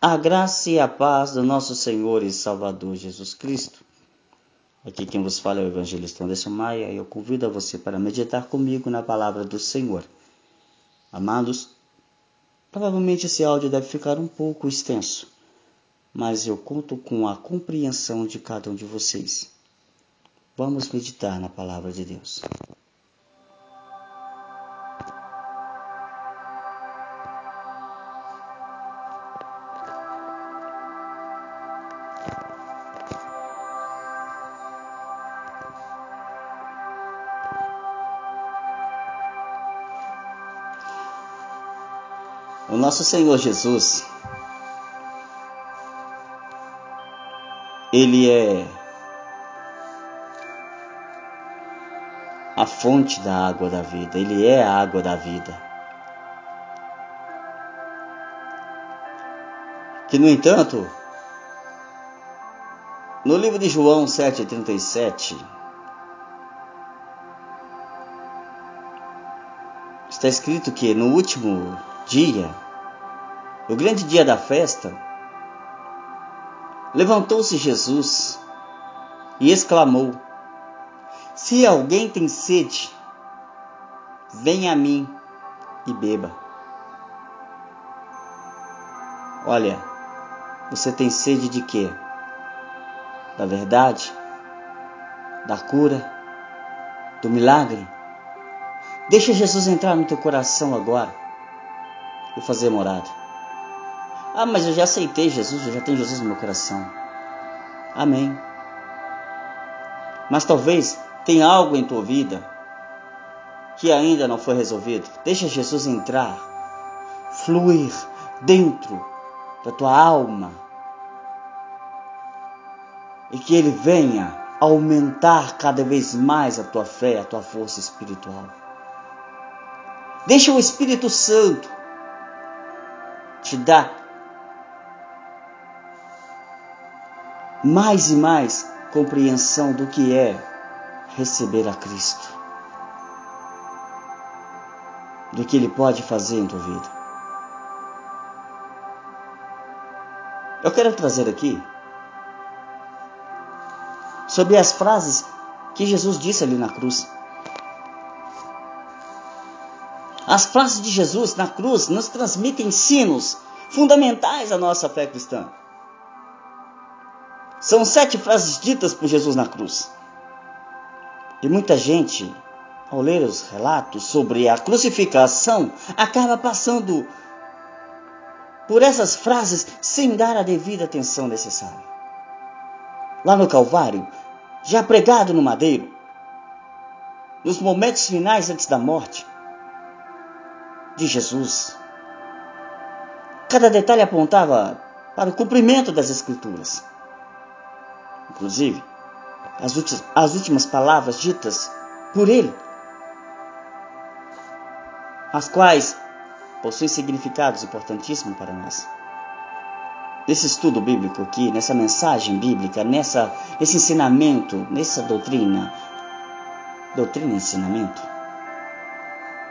A graça e a paz do nosso Senhor e Salvador Jesus Cristo. Aqui quem vos fala é o evangelista Anderson Maia e eu convido a você para meditar comigo na palavra do Senhor. Amados, provavelmente esse áudio deve ficar um pouco extenso, mas eu conto com a compreensão de cada um de vocês. Vamos meditar na palavra de Deus. Nosso Senhor Jesus, Ele é a fonte da água da vida, Ele é a água da vida. Que, no entanto, no livro de João 7,37, está escrito que no último dia, o grande dia da festa, levantou-se Jesus e exclamou: Se alguém tem sede, venha a mim e beba. Olha, você tem sede de quê? Da verdade? Da cura? Do milagre? Deixa Jesus entrar no teu coração agora e fazer morada. Ah, mas eu já aceitei Jesus, eu já tenho Jesus no meu coração. Amém. Mas talvez tenha algo em tua vida que ainda não foi resolvido. Deixa Jesus entrar, fluir dentro da tua alma e que ele venha aumentar cada vez mais a tua fé, a tua força espiritual. Deixa o Espírito Santo te dá mais e mais compreensão do que é receber a Cristo, do que Ele pode fazer em tua vida. Eu quero trazer aqui sobre as frases que Jesus disse ali na cruz. As frases de Jesus na cruz nos transmitem ensinos fundamentais à nossa fé cristã. São sete frases ditas por Jesus na cruz. E muita gente, ao ler os relatos sobre a crucificação, acaba passando por essas frases sem dar a devida atenção necessária. Lá no Calvário, já pregado no madeiro, nos momentos finais antes da morte, de Jesus. Cada detalhe apontava para o cumprimento das Escrituras. Inclusive, as, últimas, as últimas palavras ditas por ele, as quais possuem significados importantíssimos para nós. Nesse estudo bíblico aqui, nessa mensagem bíblica, nessa, nesse ensinamento, nessa doutrina, doutrina e ensinamento,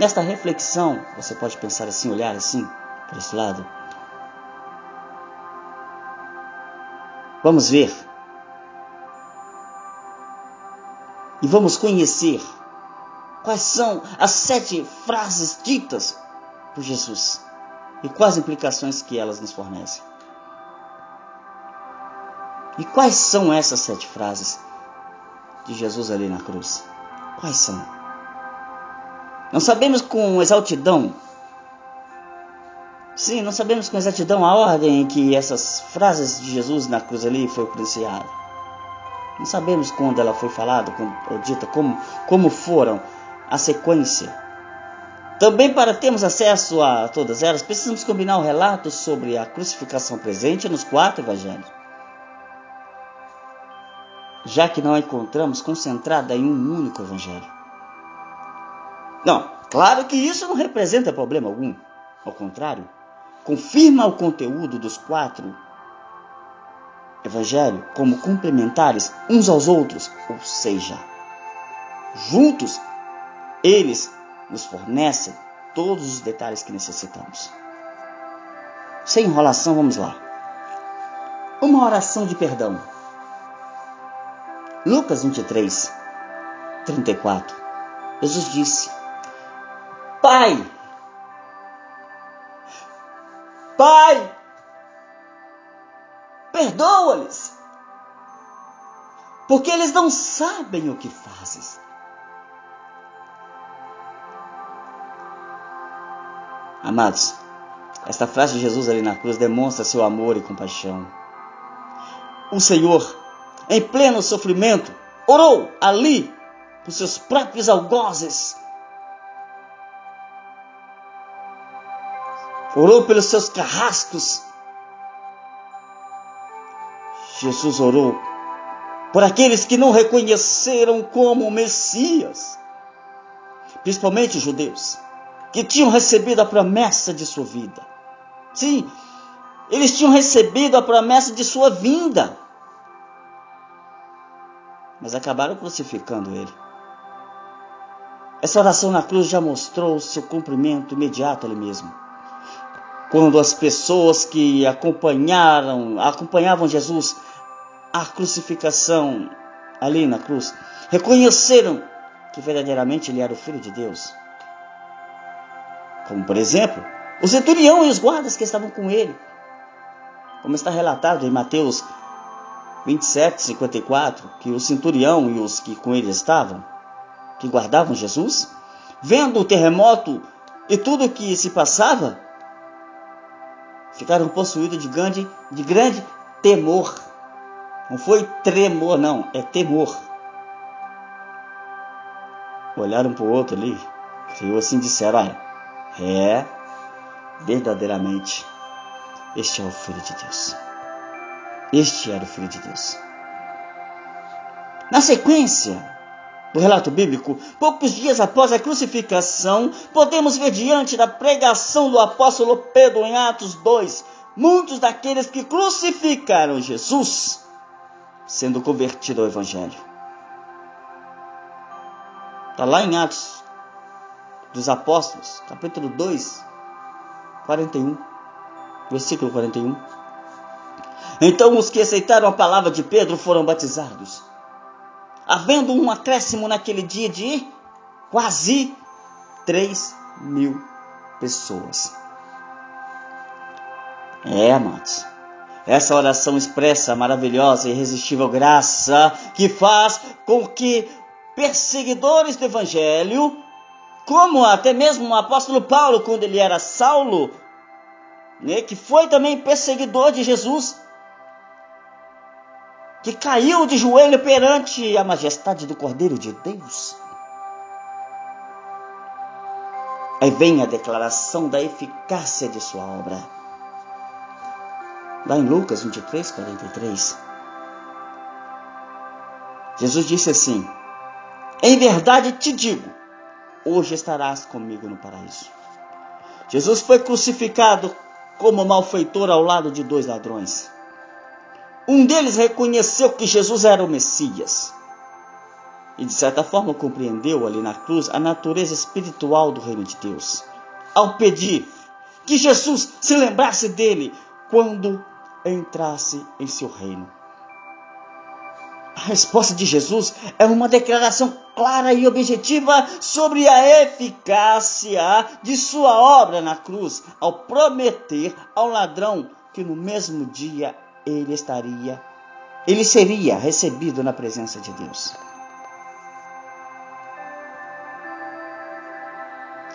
Nesta reflexão, você pode pensar assim, olhar assim, para esse lado. Vamos ver. E vamos conhecer quais são as sete frases ditas por Jesus e quais implicações que elas nos fornecem. E quais são essas sete frases de Jesus ali na cruz? Quais são? Não sabemos com exatidão. Sim, não sabemos com exatidão a ordem em que essas frases de Jesus na cruz ali foi pronunciada. Não sabemos quando ela foi falada ou dita, como, como foram a sequência. Também para termos acesso a todas elas, precisamos combinar o relato sobre a crucificação presente nos quatro evangelhos. Já que não a encontramos concentrada em um único evangelho. Não, claro que isso não representa problema algum. Ao contrário, confirma o conteúdo dos quatro evangelhos como complementares uns aos outros, ou seja, juntos eles nos fornecem todos os detalhes que necessitamos. Sem enrolação, vamos lá. uma oração de perdão. Lucas 23, 34. Jesus disse: Pai, Pai, perdoa-lhes, porque eles não sabem o que fazem. Amados, esta frase de Jesus ali na cruz demonstra seu amor e compaixão. O Senhor, em pleno sofrimento, orou ali por seus próprios algozes. Orou pelos seus carrascos. Jesus orou por aqueles que não reconheceram como Messias, principalmente os judeus que tinham recebido a promessa de sua vida. Sim, eles tinham recebido a promessa de sua vinda, mas acabaram crucificando ele. Essa oração na cruz já mostrou seu cumprimento imediato ali mesmo. Quando as pessoas que acompanharam, acompanhavam Jesus a crucificação ali na cruz, reconheceram que verdadeiramente ele era o filho de Deus como por exemplo o centurião e os guardas que estavam com ele, como está relatado em Mateus 27, 54, que o centurião e os que com ele estavam, que guardavam Jesus, vendo o terremoto e tudo o que se passava, ficaram possuídos de grande, de grande temor. Não foi tremor, não, é temor. Olharam para o outro ali, e assim disseram: Olha, é, verdadeiramente, este é o Filho de Deus. Este era o Filho de Deus. Na sequência do relato bíblico, poucos dias após a crucificação, podemos ver diante da pregação do apóstolo Pedro em Atos 2, muitos daqueles que crucificaram Jesus sendo convertidos ao Evangelho. Está lá em Atos dos Apóstolos, capítulo 2, 41, versículo 41. Então os que aceitaram a palavra de Pedro foram batizados, havendo um acréscimo naquele dia de quase 3 mil pessoas. É, amados. Essa oração expressa maravilhosa e irresistível graça que faz com que perseguidores do Evangelho como até mesmo o apóstolo Paulo, quando ele era Saulo, né, que foi também perseguidor de Jesus, que caiu de joelho perante a majestade do Cordeiro de Deus. Aí vem a declaração da eficácia de sua obra. Lá em Lucas 23, 43. Jesus disse assim: Em verdade te digo, hoje estarás comigo no paraíso. Jesus foi crucificado como malfeitor ao lado de dois ladrões. Um deles reconheceu que Jesus era o Messias e, de certa forma, compreendeu ali na cruz a natureza espiritual do reino de Deus, ao pedir que Jesus se lembrasse dele quando entrasse em seu reino. A resposta de Jesus é uma declaração clara e objetiva sobre a eficácia de sua obra na cruz, ao prometer ao ladrão que no mesmo dia ele estaria, ele seria recebido na presença de Deus.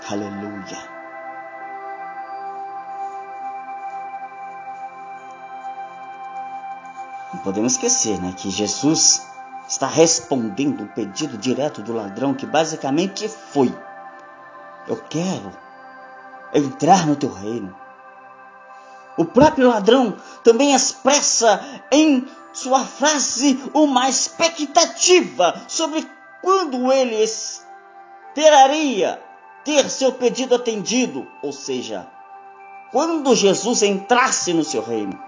Aleluia. Podemos esquecer né, que Jesus está respondendo o pedido direto do ladrão, que basicamente foi: Eu quero entrar no teu reino. O próprio ladrão também expressa em sua frase uma expectativa sobre quando ele esperaria ter seu pedido atendido, ou seja, quando Jesus entrasse no seu reino.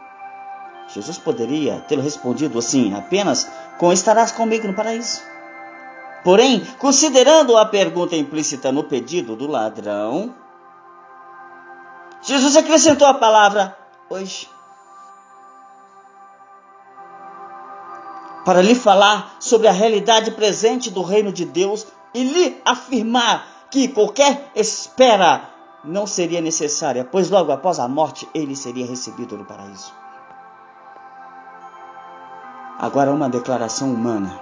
Jesus poderia ter respondido assim, apenas com estarás comigo no paraíso. Porém, considerando a pergunta implícita no pedido do ladrão, Jesus acrescentou a palavra hoje. para lhe falar sobre a realidade presente do reino de Deus e lhe afirmar que qualquer espera não seria necessária, pois logo após a morte ele seria recebido no paraíso. Agora, uma declaração humana.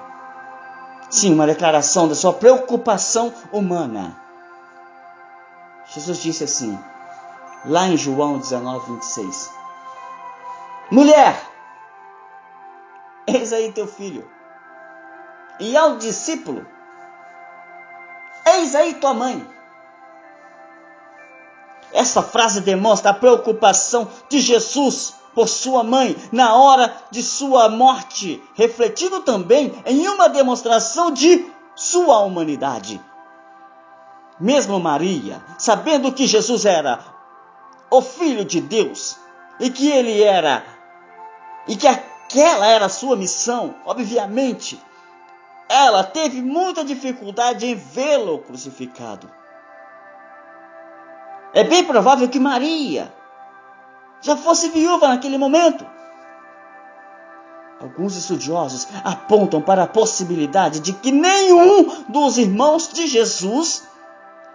Sim, uma declaração da sua preocupação humana. Jesus disse assim, lá em João 19, 26. Mulher, eis aí teu filho. E ao discípulo, eis aí tua mãe. Essa frase demonstra a preocupação de Jesus por sua mãe na hora de sua morte, refletindo também em uma demonstração de sua humanidade. Mesmo Maria, sabendo que Jesus era o Filho de Deus e que ele era, e que aquela era a sua missão, obviamente, ela teve muita dificuldade em vê-lo crucificado. É bem provável que Maria já fosse viúva naquele momento. Alguns estudiosos apontam para a possibilidade de que nenhum dos irmãos de Jesus,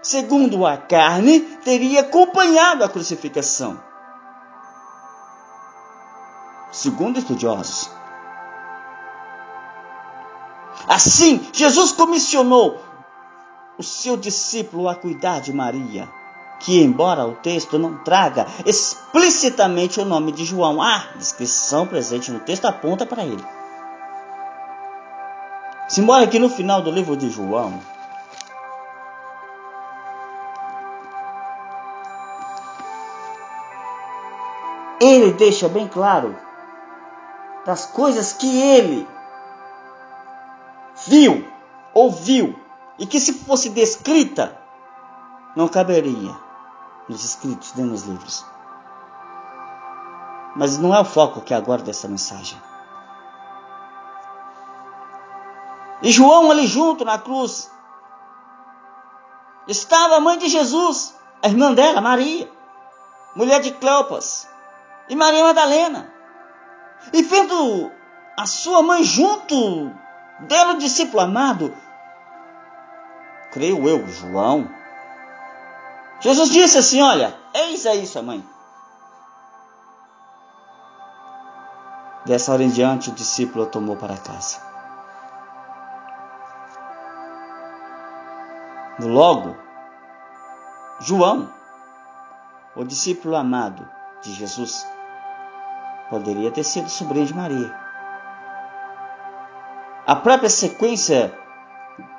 segundo a carne, teria acompanhado a crucificação. Segundo estudiosos. Assim, Jesus comissionou o seu discípulo a cuidar de Maria que, embora o texto não traga explicitamente o nome de João, a descrição presente no texto aponta para ele. Simbora que no final do livro de João, ele deixa bem claro das coisas que ele viu, ouviu, e que se fosse descrita, não caberia nos escritos, nem nos livros. Mas não é o foco que agora dessa mensagem. E João ali junto na cruz estava a mãe de Jesus, a irmã dela, Maria, mulher de Cleopas, e Maria Madalena. E vendo a sua mãe junto dela, o discípulo amado, creio eu, João, Jesus disse assim: Olha, eis aí sua mãe. Dessa hora em diante, o discípulo a tomou para casa. Logo, João, o discípulo amado de Jesus, poderia ter sido sobrinho de Maria. A própria sequência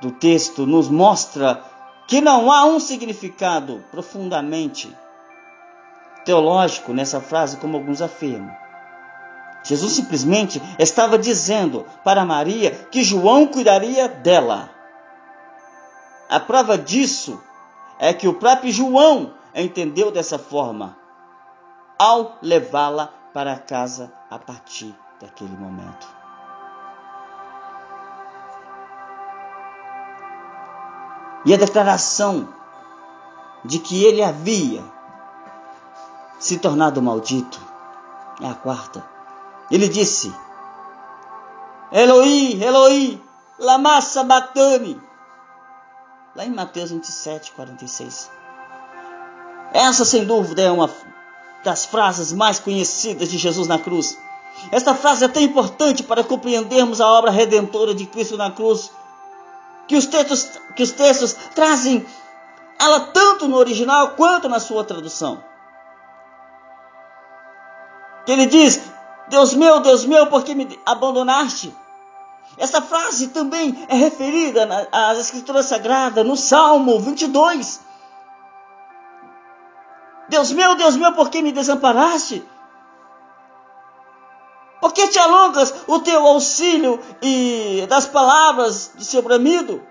do texto nos mostra que não há um significado profundamente teológico nessa frase, como alguns afirmam. Jesus simplesmente estava dizendo para Maria que João cuidaria dela. A prova disso é que o próprio João entendeu dessa forma ao levá-la para casa a partir daquele momento. E a declaração de que ele havia se tornado maldito é a quarta. Ele disse: Eloi, Eloi, lama sabachthani. Lá em Mateus 27, 46. Essa, sem dúvida, é uma das frases mais conhecidas de Jesus na cruz. Esta frase é tão importante para compreendermos a obra redentora de Cristo na cruz que os textos, que os textos trazem ela tanto no original quanto na sua tradução. Que ele diz: Deus meu, Deus meu, por que me abandonaste? Essa frase também é referida às Escrituras Sagradas, no Salmo 22. Deus meu, Deus meu, por que me desamparaste? Por que te alongas o teu auxílio e das palavras de seu bramido?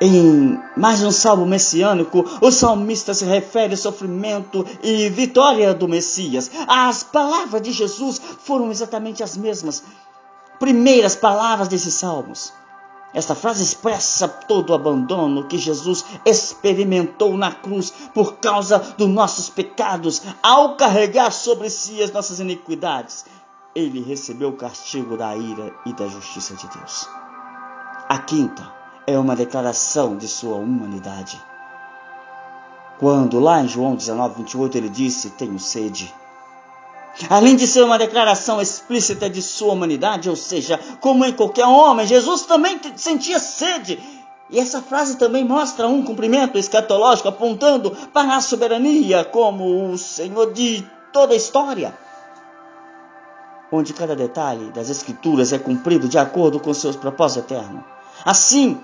Em mais um salmo messiânico, o salmista se refere ao sofrimento e vitória do Messias. As palavras de Jesus foram exatamente as mesmas primeiras palavras desses salmos. Esta frase expressa todo o abandono que Jesus experimentou na cruz por causa dos nossos pecados, ao carregar sobre si as nossas iniquidades. Ele recebeu o castigo da ira e da justiça de Deus. A quinta é uma declaração de sua humanidade. Quando lá em João 19, 28 ele disse: Tenho sede. Além de ser uma declaração explícita de sua humanidade, ou seja, como em qualquer homem, Jesus também sentia sede. E essa frase também mostra um cumprimento escatológico apontando para a soberania como o Senhor de toda a história, onde cada detalhe das Escrituras é cumprido de acordo com seus propósitos eternos. Assim,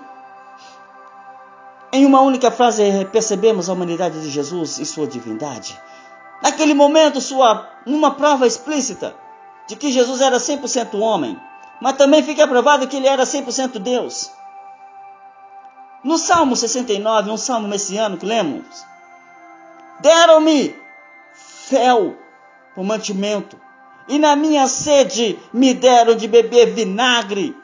em uma única frase percebemos a humanidade de Jesus e sua divindade. Naquele momento, sua, numa prova explícita de que Jesus era 100% homem, mas também fica provado que ele era 100% Deus. No Salmo 69, um salmo messiânico, lemos: Deram-me fel por mantimento, e na minha sede me deram de beber vinagre.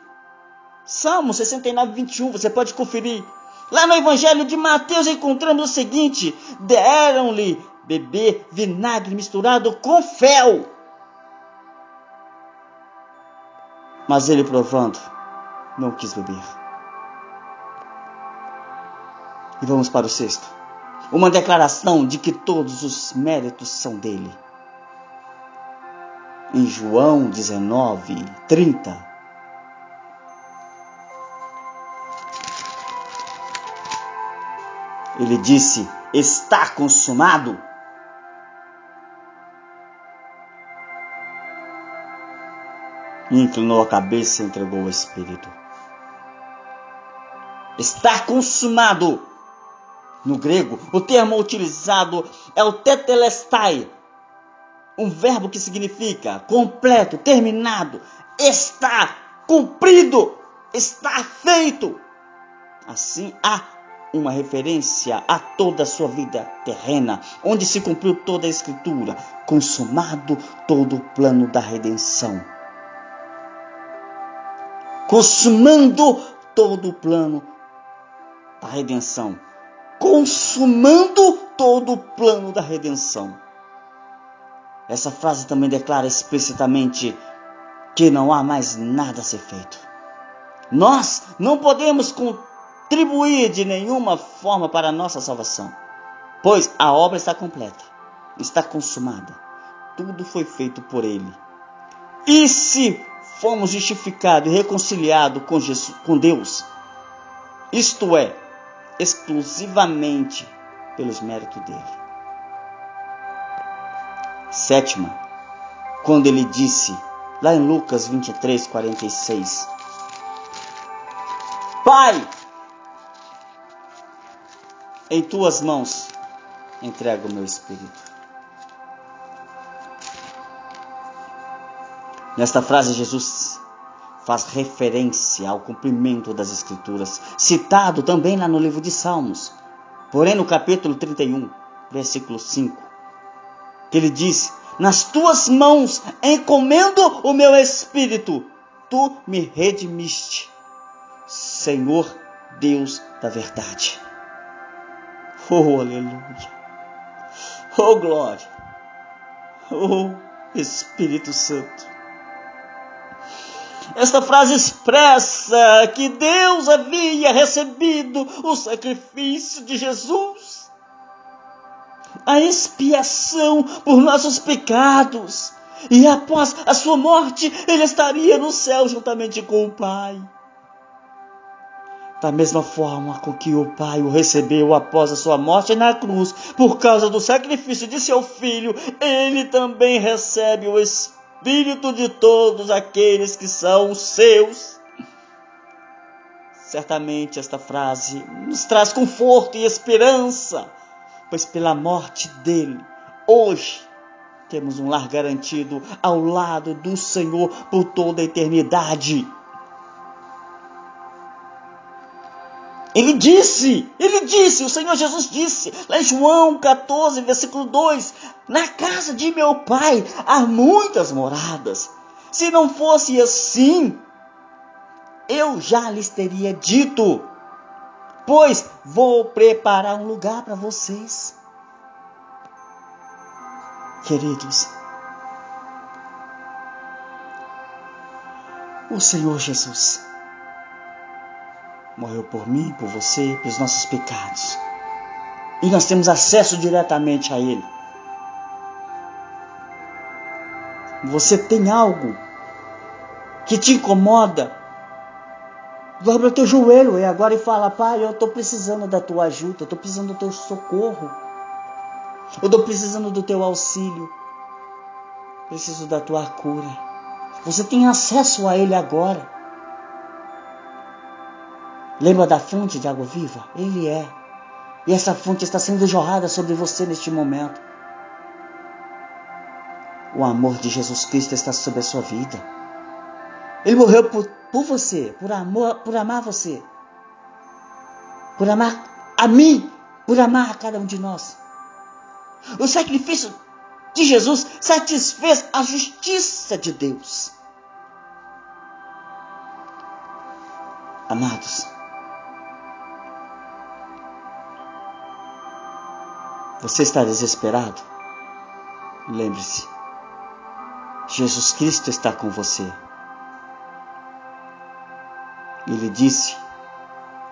Salmo 69, 21, você pode conferir. Lá no Evangelho de Mateus encontramos o seguinte: deram-lhe beber vinagre misturado com fel. Mas ele provando, não quis beber. E vamos para o sexto. Uma declaração de que todos os méritos são dele. Em João 19, 30, ele disse: Está consumado. Inclinou a cabeça e entregou o Espírito. Está consumado. No grego, o termo utilizado é o tetelestai, um verbo que significa completo, terminado, está cumprido, está feito. Assim, há uma referência a toda a sua vida terrena, onde se cumpriu toda a Escritura, consumado todo o plano da redenção. Consumando todo o plano da redenção. Consumando todo o plano da redenção. Essa frase também declara explicitamente que não há mais nada a ser feito. Nós não podemos contribuir de nenhuma forma para a nossa salvação, pois a obra está completa, está consumada. Tudo foi feito por Ele. E se fomos justificados e reconciliados com, com Deus, isto é, exclusivamente pelos méritos dele. Sétima, quando ele disse, lá em Lucas 23, 46, Pai, em tuas mãos entrego o meu espírito. Nesta frase, Jesus faz referência ao cumprimento das Escrituras, citado também lá no livro de Salmos, porém no capítulo 31, versículo 5, que ele diz: Nas tuas mãos encomendo o meu espírito, tu me redimiste, Senhor Deus da verdade. Oh, aleluia. Oh, glória. Oh, Espírito Santo. Esta frase expressa que Deus havia recebido o sacrifício de Jesus, a expiação por nossos pecados, e após a sua morte, ele estaria no céu juntamente com o Pai. Da mesma forma com que o Pai o recebeu após a sua morte na cruz, por causa do sacrifício de seu filho, ele também recebe o Espírito de todos aqueles que são seus. Certamente esta frase nos traz conforto e esperança, pois pela morte dele, hoje, temos um lar garantido ao lado do Senhor por toda a eternidade. Ele disse, ele disse, o Senhor Jesus disse, lá em João 14, versículo 2: Na casa de meu pai há muitas moradas. Se não fosse assim, eu já lhes teria dito, pois vou preparar um lugar para vocês. Queridos, o Senhor Jesus morreu por mim, por você, pelos nossos pecados. E nós temos acesso diretamente a Ele. Você tem algo que te incomoda? Dobra o teu joelho e agora e fala, Pai, eu estou precisando da tua ajuda, estou precisando do teu socorro. Eu estou precisando do teu auxílio. Preciso da tua cura. Você tem acesso a Ele agora. Lembra da fonte de água viva? Ele é. E essa fonte está sendo jorrada sobre você neste momento. O amor de Jesus Cristo está sobre a sua vida. Ele morreu por, por você, por amor, por amar você. Por amar a mim, por amar a cada um de nós. O sacrifício de Jesus satisfez a justiça de Deus. Amados, você está desesperado? Lembre-se, Jesus Cristo está com você. Ele disse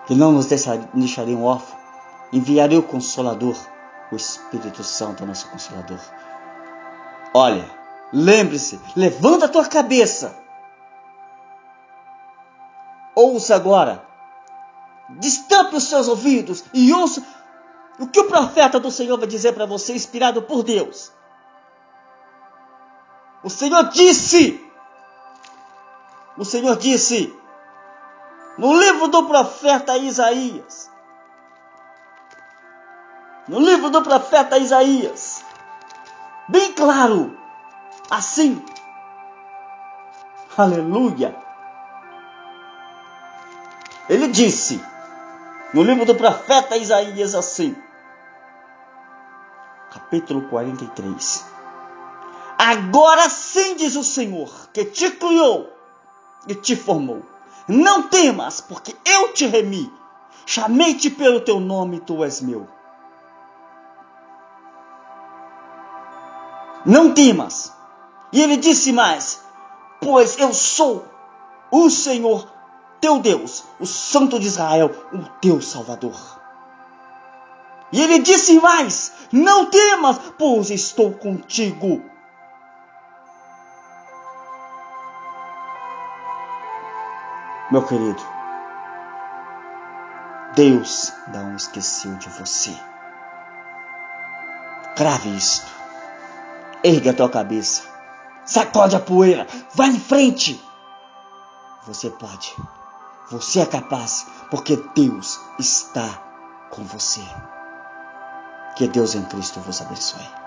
que não nos deixaria um órfão, enviaria o Consolador o Espírito Santo nosso Consolador. Olha, lembre-se, levanta a tua cabeça. Ouça agora. Destampe os seus ouvidos e ouça o que o profeta do Senhor vai dizer para você, inspirado por Deus. O Senhor disse, o Senhor disse, no livro do profeta Isaías, no livro do profeta Isaías, bem claro, assim, aleluia. Ele disse, no livro do profeta Isaías, assim, capítulo 43. Agora sim diz o Senhor, que te criou e te formou. Não temas, porque eu te remi. Chamei-te pelo teu nome, tu és meu. não temas. E ele disse mais: Pois eu sou o Senhor teu Deus, o Santo de Israel, o teu Salvador. E ele disse mais: Não temas, pois estou contigo. Meu querido, Deus não esqueceu de você. Crave isto. Ergue a tua cabeça. Sacode a poeira. Vá em frente. Você pode. Você é capaz. Porque Deus está com você. Que Deus em Cristo vos abençoe.